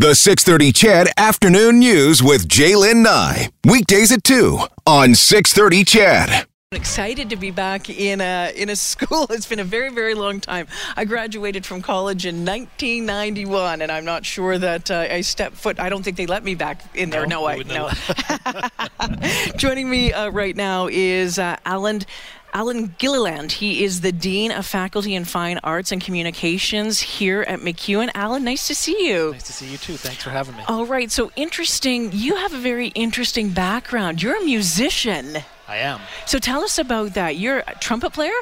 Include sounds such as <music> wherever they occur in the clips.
The 630 CHED Afternoon News with J'lyn Nye. Weekdays at 2 on 630 CHED. Excited to be back in a in a <laughs> school. It's been a very very long time. I graduated from college in 1991, and I'm not sure that uh, I stepped foot. I don't think they let me back in there. No, No, I we no. <laughs> Joining me uh, right now is uh, Allan. Allan Gilliland. He is the Dean of Faculty in Fine Arts and Communications here at MacEwan. Allan, nice to see you. Nice to see you too. Thanks for having me. All right, so interesting. You have a very interesting background. You're a musician. I am. So tell us about that. You're a trumpet player?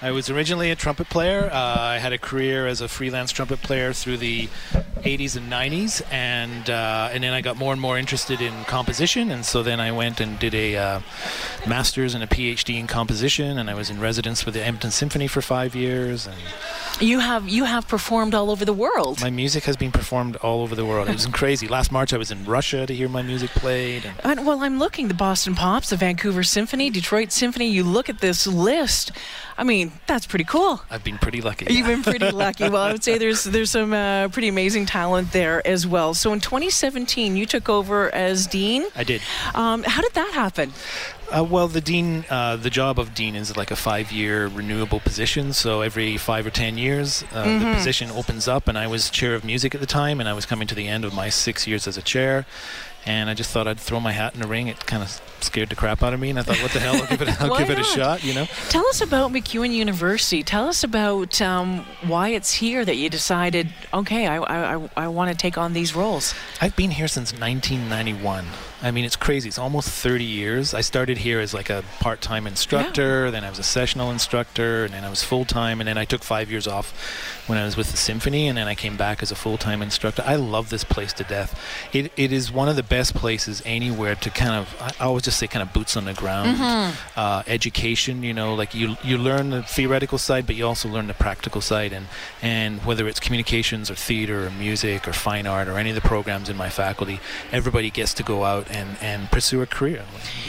I was originally a trumpet player. Uh, I had a career as a freelance trumpet player through the 80s and 90s, and uh, and then I got more and more interested in composition, and so then I went and did a uh, master's and a PhD in composition, and I was in residence with the Edmonton Symphony for five years, and You have you have performed all over the world. my music has been performed all over the world. It was <laughs> crazy. Last March I was in Russia to hear my music played, and And, well, I'm looking the Boston Pops, the Vancouver Symphony, Detroit Symphony. You look at this list. I mean, that's pretty cool. I've been pretty lucky. You've been pretty <laughs> lucky. Well, I would say there's there's some uh, pretty amazing talent there as well. So in 2017, you took over as dean. I did. Um, how did that happen? Uh, well, the dean, uh, the job of dean is like a five-year renewable position. So every five or ten years, uh, the position opens up. And I was chair of music at the time, and I was coming to the end of my six years as a chair. And I just thought I'd throw my hat in the ring. It kind of scared the crap out of me, and I thought, what the hell? I'll give it, I'll give it a shot. You know. Tell us about MacEwan University. Tell us about um, why it's here that you decided, okay, I, I, I, I want to take on these roles. I've been here since 1991. I mean, it's crazy. It's almost 30 years. I started here as like a part-time instructor, then I was a sessional instructor, and then I was full-time, and then I took five years off when I was with the symphony, and then I came back as a full-time instructor. I love this place to death. It, it is one of the best places anywhere to kind of, I always just say kind of boots on the ground, uh, education, you know, like you, you learn the theoretical side, but you also learn the practical side, and, and whether it's communications or theater or music or fine art or any of the programs in my faculty, everybody gets to go out and, and pursue a career.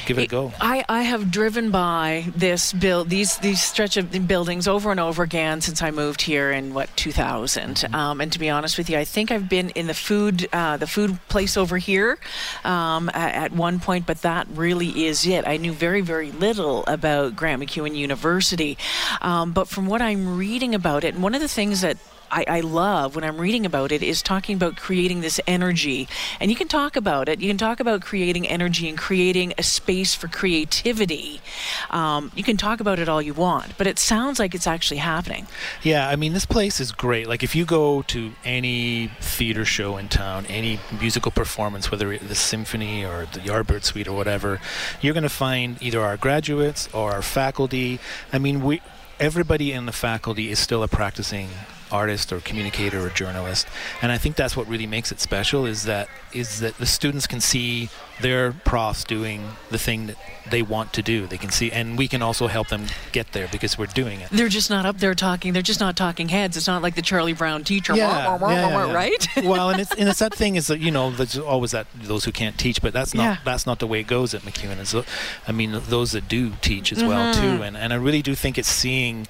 Give it a go. I, I have driven by this build these these stretch of buildings over and over again since I moved here in what 2000. Mm-hmm. Um, and to be honest with you, I think I've been in the food uh, the food place over here um, at, at one point, but that really is it. I knew very very little about Grant MacEwan University, um, but from what I'm reading about it, and one of the things that I, I love when I'm reading about it is talking about creating this energy. And you can talk about it. You can talk about creating energy and creating a space for creativity. Um, you can talk about it all you want, but it sounds like it's actually happening. Yeah, I mean, this place is great. Like, if you go to any theater show in town, any musical performance, whether the symphony or the Yardbird Suite or whatever, you're going to find either our graduates or our faculty. I mean, we everybody in the faculty is still a practicing artist or communicator or journalist. And i think that's what really makes it special is that is that the students can see their profs doing the thing that they want to do they can see and we can also help them get there because we're doing it They're just not up there talking. They're just not talking heads. It's not like the Charlie Brown teacher, yeah, yeah, yeah, yeah. right? <laughs> well, and it's and it's that thing is that you know there's always that those who can't teach, but that's not that's not the way it goes at MacEwan. Uh, I mean, those that do teach as well Mm-hmm. too, and and I really do think it's seeing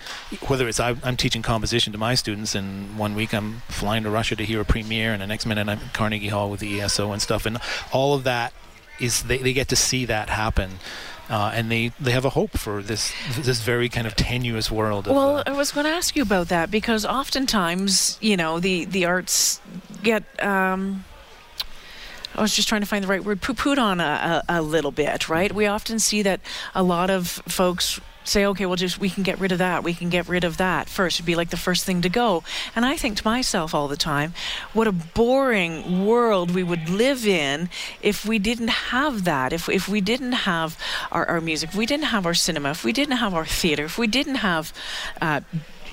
whether it's I, I'm teaching composition to my students, and one week I'm flying to Russia to hear a premiere, and the next minute I'm at Carnegie Hall with the ESO and stuff, and all of that is they, they get to see that happen. Uh, and they, they have a hope for this this very kind of tenuous world. Of, Well, uh, I was going to ask you about that because oftentimes, you know, the the arts get. Um, I was just trying to find the right word. Poo-pooed on a, a, a little bit, right? We often see that a lot of folks say, "Okay, well, just we can get rid of that. We can get rid of that first. It'd be like the first thing to go." And I think to myself all the time, what a boring world we would live in if we didn't have that. If if we didn't have our, our music, if we didn't have our cinema, if we didn't have our theater, if we didn't have uh,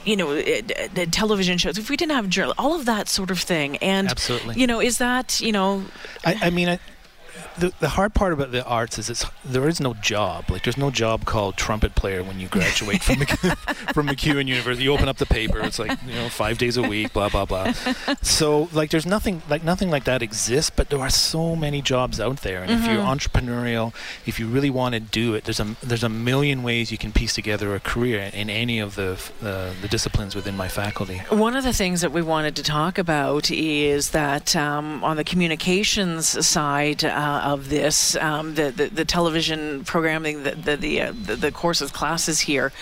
you know, uh, the television shows, if we didn't have journal, all of that sort of thing. And, Absolutely. you know, is that, you know, I, I mean, I, the, the hard part about the arts is it's there is no job. Like there's no job called trumpet player when you graduate from <laughs> MacEwan, from MacEwan University. You open up the paper, it's like you know five days a week, blah blah blah. So like there's nothing like nothing like that exists, but there are so many jobs out there, and mm-hmm. if you're mm-hmm. entrepreneurial, if you really want to do it, there's a there's a million ways you can piece together a career in any of the uh, the disciplines within my faculty. One of the things that we wanted to talk about is that um, on the communications side. Uh, of this, um, the, the, the television programming, the the the, uh, the, the courses, classes here.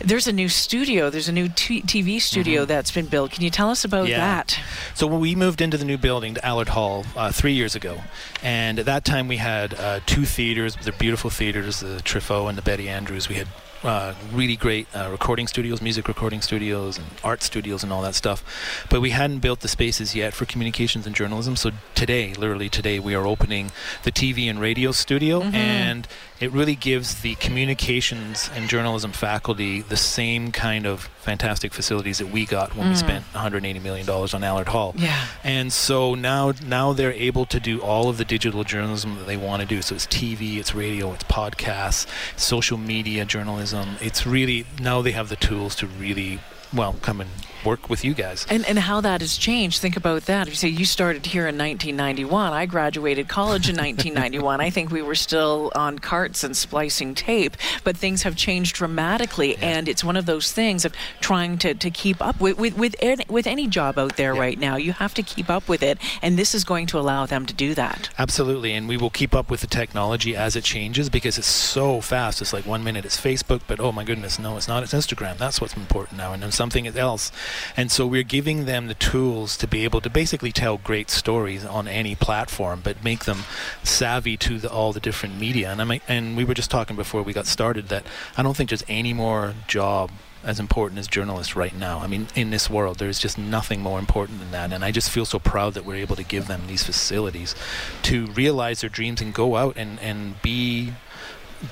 There's a new studio. There's a new t- TV studio mm-hmm. that's been built. Can you tell us about yeah. that? So when we moved into the new building to Allard Hall uh, three years ago, and at that time we had uh, two theaters. They're beautiful theaters, the Triffo and the Betty Andrews. We had uh, really great uh, recording studios, music recording studios, and art studios, and all that stuff. But we hadn't built the spaces yet for communications and journalism. So today, literally today, we are opening the TV and radio studio, mm-hmm. and it really gives the communications and journalism faculty the same kind of fantastic facilities that we got when mm. we spent 180 million dollars on Allard Hall. Yeah. And so now now they're able to do all of the digital journalism that they want to do. So it's TV, it's radio, it's podcasts, social media journalism. It's really now they have the tools to really well come and work with you guys. And and how that has changed. Think about that. If you say you started here in 1991, I graduated college in 1991. I think we were still on carts and splicing tape, but things have changed dramatically, yeah. and it's one of those things of trying to, to keep up with with with any, with any job out there yeah. right now. You have to keep up with it, and this is going to allow them to do that. Absolutely, and we will keep up with the technology as it changes because it's so fast. It's like one minute it's Facebook, but oh my goodness, no, it's not. It's Instagram. That's what's important now, and then something else. And so we're giving them the tools to be able to basically tell great stories on any platform, but make them savvy to the, all the different media. And I mean, and we were just talking before we got started that I don't think there's any more job as important as journalists right now. I mean, in this world, there's just nothing more important than that. And I just feel so proud that we're able to give them these facilities to realize their dreams and go out and, and be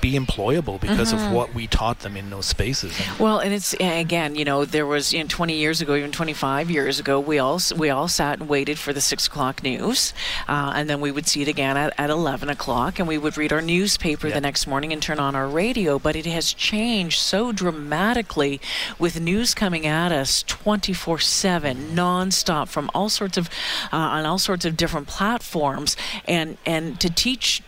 be employable because mm-hmm. of what we taught them in those spaces. Well, and it's again, you know, there was you know, 20 years ago, even 25 years ago, we all we all sat and waited for the six o'clock news, uh, and then we would see it again at, at 11 o'clock, and we would read our newspaper the next morning and turn on our radio. But it has changed so dramatically with news coming at us 24/7, nonstop from all sorts of uh, on all sorts of different platforms, and and to teach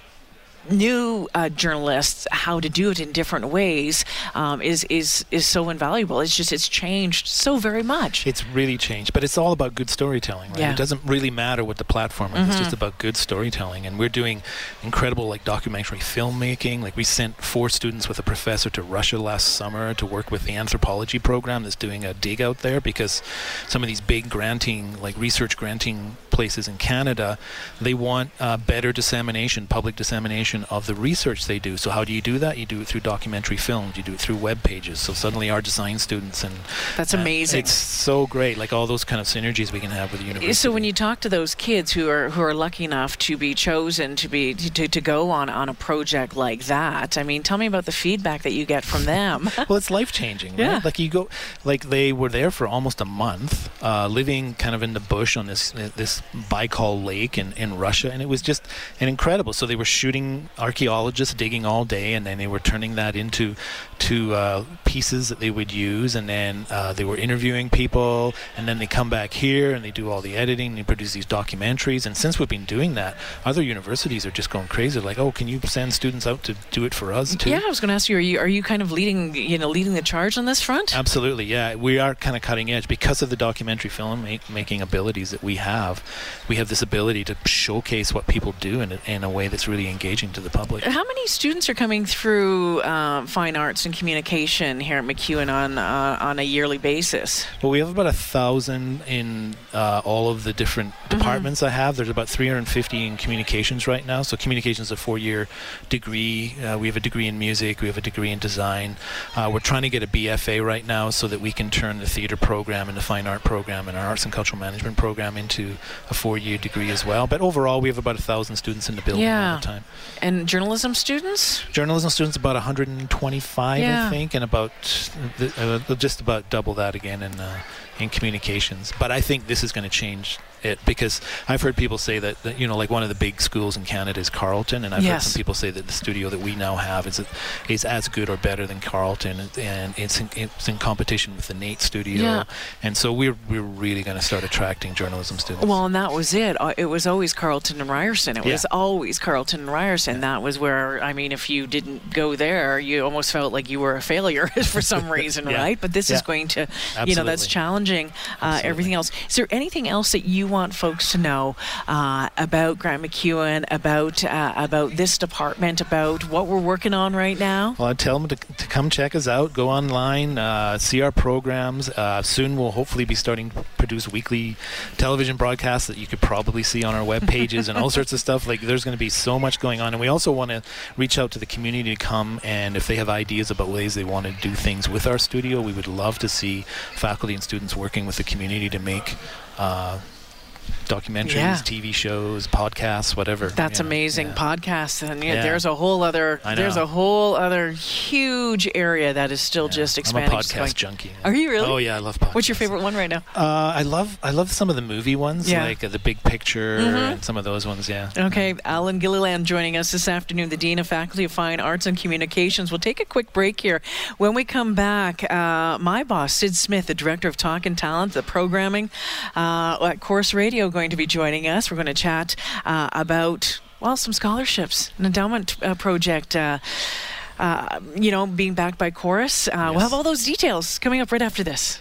new uh, journalists how to do it in different ways um, is is is so invaluable. It's just it's changed so very much. It's really changed, but it's all about good storytelling, right? Yeah. It doesn't really matter what the platform is. Mm-hmm. It's just about good storytelling, and we're doing incredible like documentary filmmaking. Like we sent four students with a professor to Russia last summer to work with the anthropology program that's doing a dig out there because some of these big granting like research granting places in Canada, they want uh, better dissemination, public dissemination of the research they do. So how do you do that? You do it through documentary films. You do it through web pages. So suddenly our design students and that's amazing. It's so great. Like all those kind of synergies we can have with the university. So when you talk to those kids who are who are lucky enough to be chosen to be to, to go on on a project like that, I mean, tell me about the feedback that you get from them. <laughs> well, it's life changing. Right? Yeah. Like you go, like they were there for almost a month, uh, living kind of in the bush on this this Baikal Lake in in Russia, and it was just an incredible. So they were shooting archaeologists digging all day, and then they were turning that into to uh, pieces that they would use, and then uh, they were interviewing people, and then they come back here and they do all the editing, and they produce these documentaries. And since we've been doing that, other universities are just going crazy. Like, oh, can you send students out to do it for us too? Yeah, I was going to ask you, are you are you kind of leading you know leading the charge on this front? Absolutely, yeah. We are kind of cutting edge because of the documentary film make, making abilities that we have. We have this ability to showcase what people do in a, in a way that's really engaging to the public. How many students are coming through uh, fine arts communication here at MacEwan on uh, on a yearly basis? Well, we have about a thousand in uh, all of the different mm-hmm. departments I have. There's about 350 in communications right now. So communications is a four-year degree. Uh, we have a degree in music. We have a degree in design. Uh, we're trying to get a BFA right now so that we can turn the theater program and the fine art program and our arts and cultural management program into a four-year degree as well. But overall, we have about a thousand students in the building yeah. all the time. And journalism students? Journalism students about 125, yeah. I think, and about uh, just about double that again in uh, in communications. But I think this is going to change it because I've heard people say that, that you know like one of the big schools in Canada is Carleton, and I've Yes. heard some people say that the studio that we now have is is as good or better than Carleton, and, it's in, it's in competition with the NAIT studio, Yeah. and so we're we're really going to start attracting journalism students. Well, and that was it. Uh, It was always Carleton and Ryerson. It was always Carleton and Ryerson. That was where, I mean, if you didn't go there, you almost felt like you were a failure <laughs> for some <laughs> reason, Yeah. right? But this is going to, you know, that's challenging uh, everything else. Is there anything else that you want folks to know uh, about Grant MacEwan, about uh, about this department, about what we're working on right now? Well, I'd tell them to, to come check us out. Go online, uh, see our programs. Uh, soon we'll hopefully be starting to produce weekly television broadcasts that you could probably see on our web pages and all <laughs> sorts of stuff. Like there's going to be so much going on, and we also want to reach out to the community to come and if they have ideas about ways they want to do things with our studio, we would love to see faculty and students working with the community to make. Uh, documentaries, Yeah. TV shows, podcasts, whatever. That's Yeah, amazing. yeah. Podcasts, and there's a whole other there's a whole other huge area that is still just I'm a expanding. podcast going- junkie. Are you really? Oh yeah, I love podcasts. What's your favorite one right now? Uh, I love I love some of the movie ones, Yeah. like uh, the Big Picture Mhm. and some of those ones. Yeah. Okay, Allan Gilliland joining us this afternoon, the Dean of Faculty of Fine Arts and Communications. We'll take a quick break here. When we come back, uh, my boss, Syd Smith, the Director of Talk and Talent, the programming uh, at Corus Radio, going to be joining us. We're going to chat uh, about, well, some scholarships, an endowment uh, project. Uh, uh, you know, being backed by Corus. Uh, We'll have all those details coming up right after this.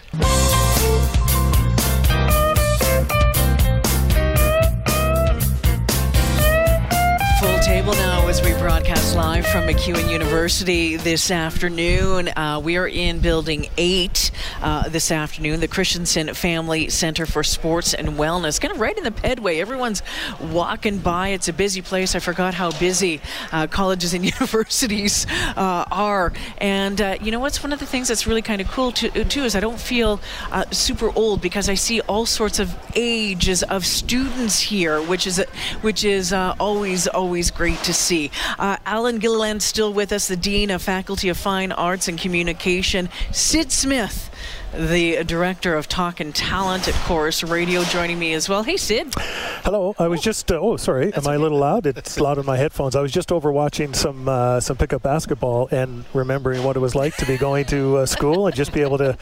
Broadcast live from MacEwan University this afternoon. Uh, we are in Building 8 uh, this afternoon, the Christenson Family Center for Sports and Wellness. Kind of right in the pedway. Everyone's walking by. It's a busy place. I forgot how busy uh, colleges and <laughs> universities uh, are. And uh, you know what's one of the things that's really kind of cool to, too is I don't feel uh, super old because I see all sorts of ages of students here, which is which is always always great to see. Uh, Allan Gilliland still with us, the dean of Faculty of Fine Arts and Communication. Syd Smith. The director of talk and talent at Corus Radio joining me as well. Hey, Syd. Hello. I was just. Uh, oh, sorry. Am I a little loud? It's loud in my headphones. I was just over watching some uh, some pickup basketball and remembering what it was like to be going to uh, school and just be able to,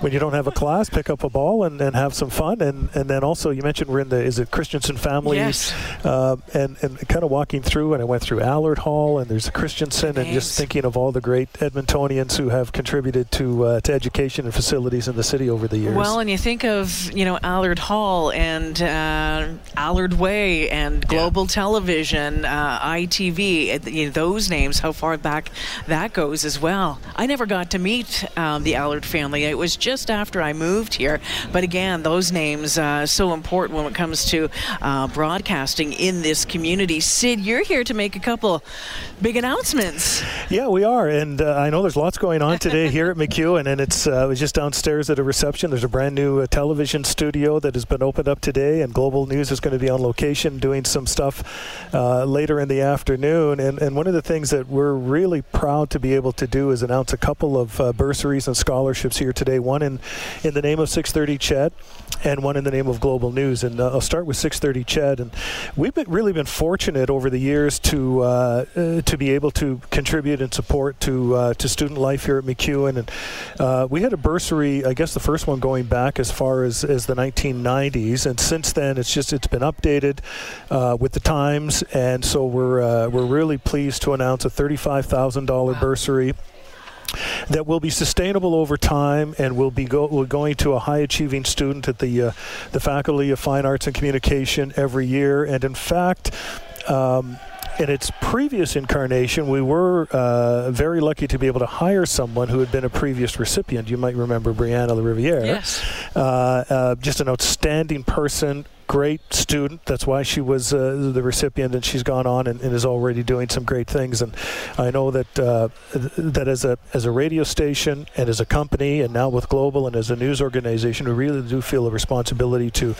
when you don't have a class, pick up a ball and, and have some fun. And and then also you mentioned we're in the is it Christenson family? Yes. Uh, and and kind of walking through and I went through Allard Hall and there's a Christenson and just thinking of all the great Edmontonians who have contributed to uh, to education and facilities in the city over the years. Well, and you think of you know Allard Hall and uh, Allard Way and Global Television, uh, ITV, you know, those names. How far back that goes as well. I never got to meet um, the Allard family. It was just after I moved here. But again, those names uh, so important when it comes to uh, broadcasting in this community. Syd, you're here to make a couple big announcements. Yeah, we are, and uh, I know there's lots going on today here at <laughs> MacEwan, and it's uh, I was just downstairs at a reception. There's a brand new uh, television studio that has been opened up today, and Global News is going to be on location doing some stuff uh, later in the afternoon. And and one of the things that we're really proud to be able to do is announce a couple of uh, bursaries and scholarships here today. One in in the name of 630 CHED, and one in the name of Global News. And uh, I'll start with 630 CHED. And we've been, really been fortunate over the years to uh, uh, to be able to contribute and support to uh, to student life here at MacEwan. And uh, we had a bursary, I guess the first one going back as far as, as the 1990s. And since then, it's just it's been updated uh, with the times. And so we're uh, we're really pleased to announce a $35,000 bursary that will be sustainable over time and will be go, going to a high achieving student at the uh, the Faculty of Fine Arts and Communication every year. And in fact. Um, in its previous incarnation, we were uh, very lucky to be able to hire someone who had been a previous recipient. You might remember Brianna Lariviere. Yes. Uh, uh, just an outstanding person, great student. That's why she was uh, the recipient, and she's gone on and, and is already doing some great things. And I know that uh, that as a as a radio station and as a company, and now with Global and as a news organization, we really do feel a responsibility to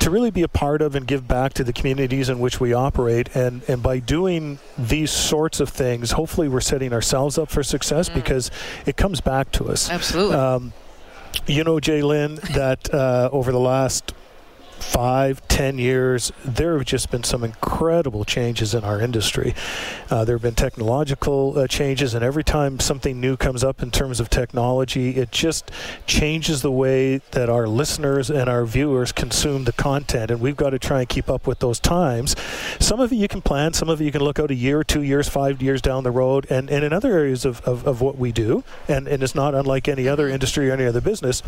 to really be a part of and give back to the communities in which we operate. And, and by doing these sorts of things, hopefully we're setting ourselves up for success because it comes back to us. Absolutely. Um, you know, J'lyn, that uh, over the last five, ten years, there have just been some incredible changes in our industry. Uh, there have been technological uh, changes, and every time something new comes up in terms of technology, it just changes the way that our listeners and our viewers consume the content. And we've got to try and keep up with those times. Some of it you can plan, some of it you can look out a year, two years, five years down the road. And, and in other areas of, of, of what we do, and, and it's not unlike any other industry or any other business,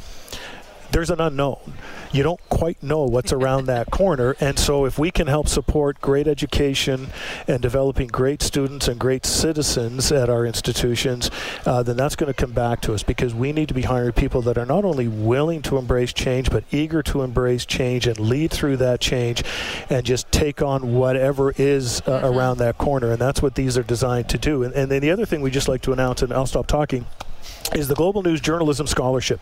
there's an unknown. You don't quite know what's around <laughs> that corner. And so, if we can help support great education and developing great students and great citizens at our institutions, uh, then that's going to come back to us because we need to be hiring people that are not only willing to embrace change, but eager to embrace change and lead through that change and just take on whatever is uh, mm-hmm. around that corner. And that's what these are designed to do. And, and then the other thing we just like to announce, and I'll stop talking is the Global News Journalism Scholarship.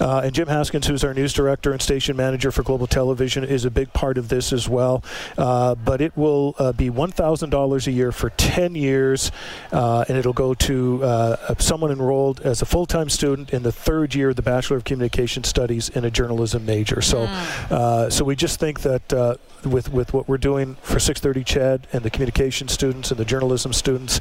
Uh, and Jim Haskins, who's our news director and station manager for Global Television, is a big part of this as well. Uh, but it will uh, be $1,000 a year for 10 years, uh, and it'll go to uh, someone enrolled as a full time student in the third year of the Bachelor of Communication Studies in a journalism major. So, mm. so we just think that with, with what we're doing for 630 CHED and the communication students and the journalism students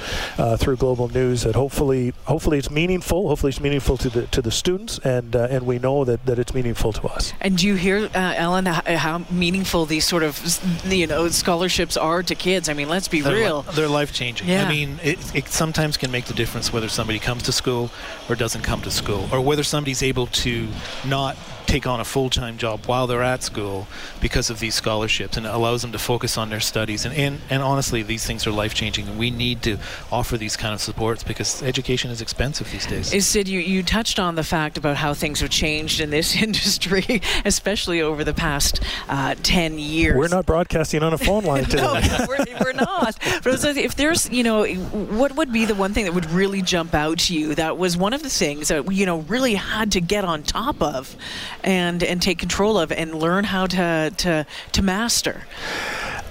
through Global News, that hopefully, hopefully it's meaningful hopefully it's meaningful to the to the students, and uh, and we know that, that it's meaningful to us. And do you hear, uh, Allan, how, how, meaningful these sort of you know scholarships are to kids? I mean, let's be they're real. Li- they're life changing. Yeah. I mean, it, it sometimes can make the difference whether somebody comes to school or doesn't come to school, or whether somebody's able to not take on a full-time job while they're at school because of these scholarships and it allows them to focus on their studies and, and, and honestly these things are life-changing and we need to offer these kind of supports because education is expensive these days is Syd you, you touched on the fact about how things have changed in this <laughs> industry especially over the past uh, 10 years. We're not broadcasting on a phone line <laughs> today. no, <laughs> we're, we're not. But if there's you know what would be the one thing that would really jump out to you that was one of the things that you know really had to get on top of and and take control of and learn how to to to master?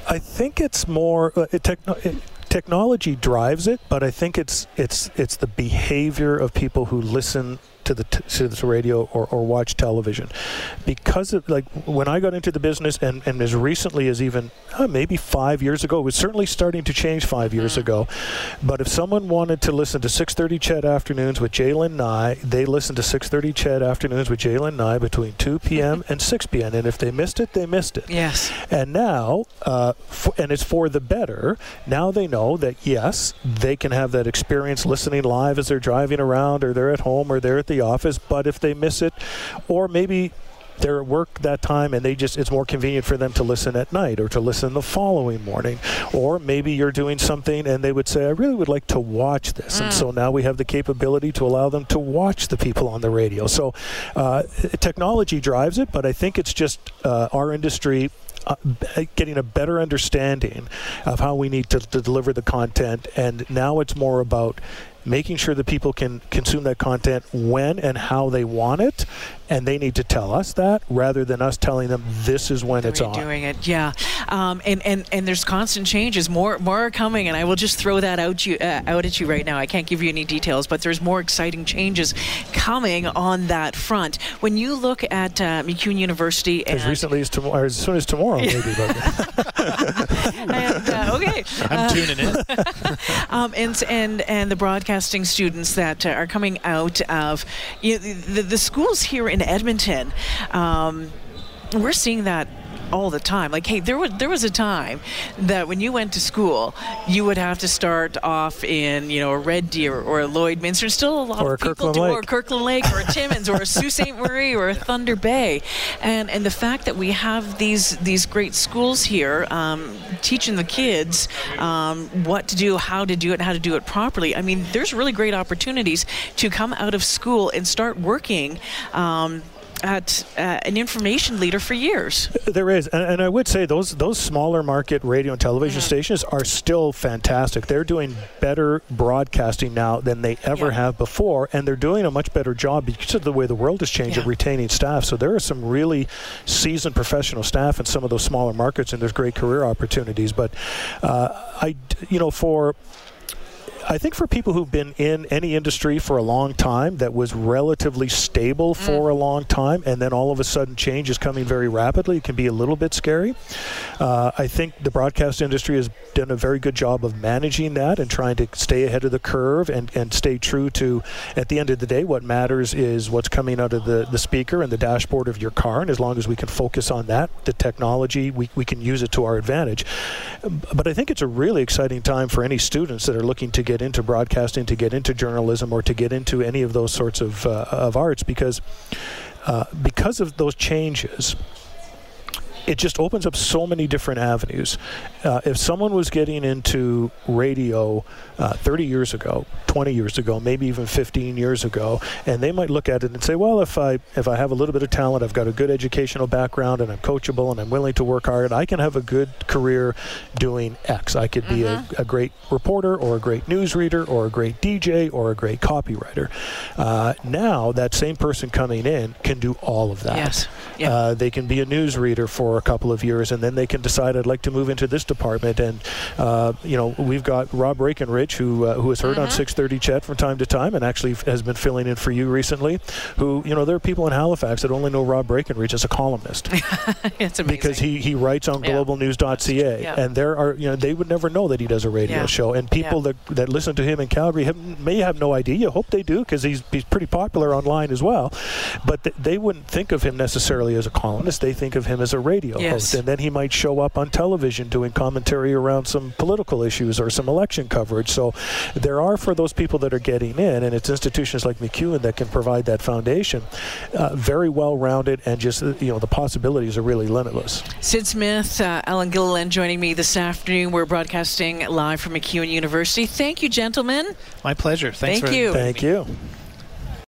I think it's more uh, techno- it, technology drives it, but I think it's it's it's the behavior of people who listen to the t- to the radio or, or watch television because of, like when I got into the business and, and as recently as even uh, maybe five years ago it was certainly starting to change five years mm. ago but if someone wanted to listen to 6:30 CHED afternoons with J'lyn Nye they listened to 6:30 CHED afternoons with J'lyn Nye between 2 p.m. and 6 p.m. and if they missed it they missed it yes and now uh, for, and it's for the better now they know that yes they can have that experience listening live as they're driving around or they're at home or they're at the office, but if they miss it, or maybe they're at work that time and they just it's more convenient for them to listen at night or to listen the following morning. Or maybe you're doing something and they would say i really would like to watch this. Mm. and so now we have the capability to allow them to watch the people on the radio. So uh, technology drives it but i think it's just uh, our industry uh, getting a better understanding of how we need to, to, deliver the content. And now it's more about making sure that people can consume that content when and how they want it, and they need to tell us that rather than us telling them this is when it's on. They're doing it, yeah. Um, and and and there's constant changes. More more are coming, and I will just throw that out you uh, out at you right now. I can't give you any details, but there's more exciting changes coming on that front. When you look at uh, MacEwan University, as recently as tomorrow, as soon as tomorrow, maybe. <laughs> <laughs> and, uh, okay, I'm uh, tuning in. <laughs> um, and and and the broadcasting students that uh, are coming out of you know, the, the schools here in Edmonton. Um, we're seeing that all the time. Like, hey, there was there was a time that when you went to school, you would have to start off in you know a Red Deer or a Lloydminster. Still a lot or of people Kirkland do, Lake. or Kirkland Lake, or a Timmins, or a Sault Ste. <laughs> Marie, or a Thunder Bay, and and the fact that we have these these great schools here um, teaching the kids um, what to do, how to do it, and how to do it properly. I mean, there's really great opportunities to come out of school and start working. Um, at uh, an information leader for years. There is, and, and, I would say those those smaller market radio and television mm-hmm. stations are still fantastic. They're doing better broadcasting now than they ever yeah. have before, and they're doing a much better job because of the way the world has changed yeah. of retaining staff. So there are some really seasoned professional staff in some of those smaller markets, and there's great career opportunities. But uh, I, you know, for I think for people who've been in any industry for a long time that was relatively stable for a long time, and then all of a sudden change is coming very rapidly, it can be a little bit scary. Uh, I think the broadcast industry has done a very good job of managing that and trying to stay ahead of the curve and, and stay true to, at the end of the day, what matters is what's coming out of the, the speaker and the dashboard of your car. And as long as we can focus on that, the technology, we, we can use it to our advantage. But I think it's a really exciting time for any students that are looking to get into broadcasting, to get into journalism, or to get into any of those sorts of, uh, of arts because uh, because of those changes it just opens up so many different avenues. Uh, if someone was getting into radio uh, 30 years ago, 20 years ago, maybe even 15 years ago, and they might look at it and say, "Well, if I if I have a little bit of talent, I've got a good educational background, and I'm coachable, and I'm willing to work hard, I can have a good career doing X. I could be mm-hmm. a, a, great reporter, or a great newsreader, or a great DJ, or a great copywriter." Uh, now, that same person coming in can do all of that. Yes. Uh, they can be a newsreader for for a couple of years, and then they can decide I'd like to move into this department. And uh, you know, we've got Rob Breckenridge, who uh, who has heard mm-hmm. on 6:30 CHED from time to time, and actually has been filling in for you recently. Who you know, there are people in Halifax that only know Rob Breckenridge as a columnist. <laughs> it's amazing because he he writes on yeah. globalnews.ca, yeah. and there are you know they would never know that he does a radio yeah. show, and people that that listen to him in Calgary have, may have no idea. You hope they do because he's he's pretty popular online as well, but th- they wouldn't think of him necessarily as a columnist. They think of him as a radio radio yes. host, and then he might show up on television doing commentary around some political issues or some election coverage. So there are for those people that are getting in, and it's institutions like MacEwan that can provide that foundation, uh, very well rounded, and just you know the possibilities are really limitless. Syd Smith, uh, Allan Gilliland joining me this afternoon. We're broadcasting live from MacEwan University. Thank you, gentlemen. My pleasure. Thanks Thank you. Thank you.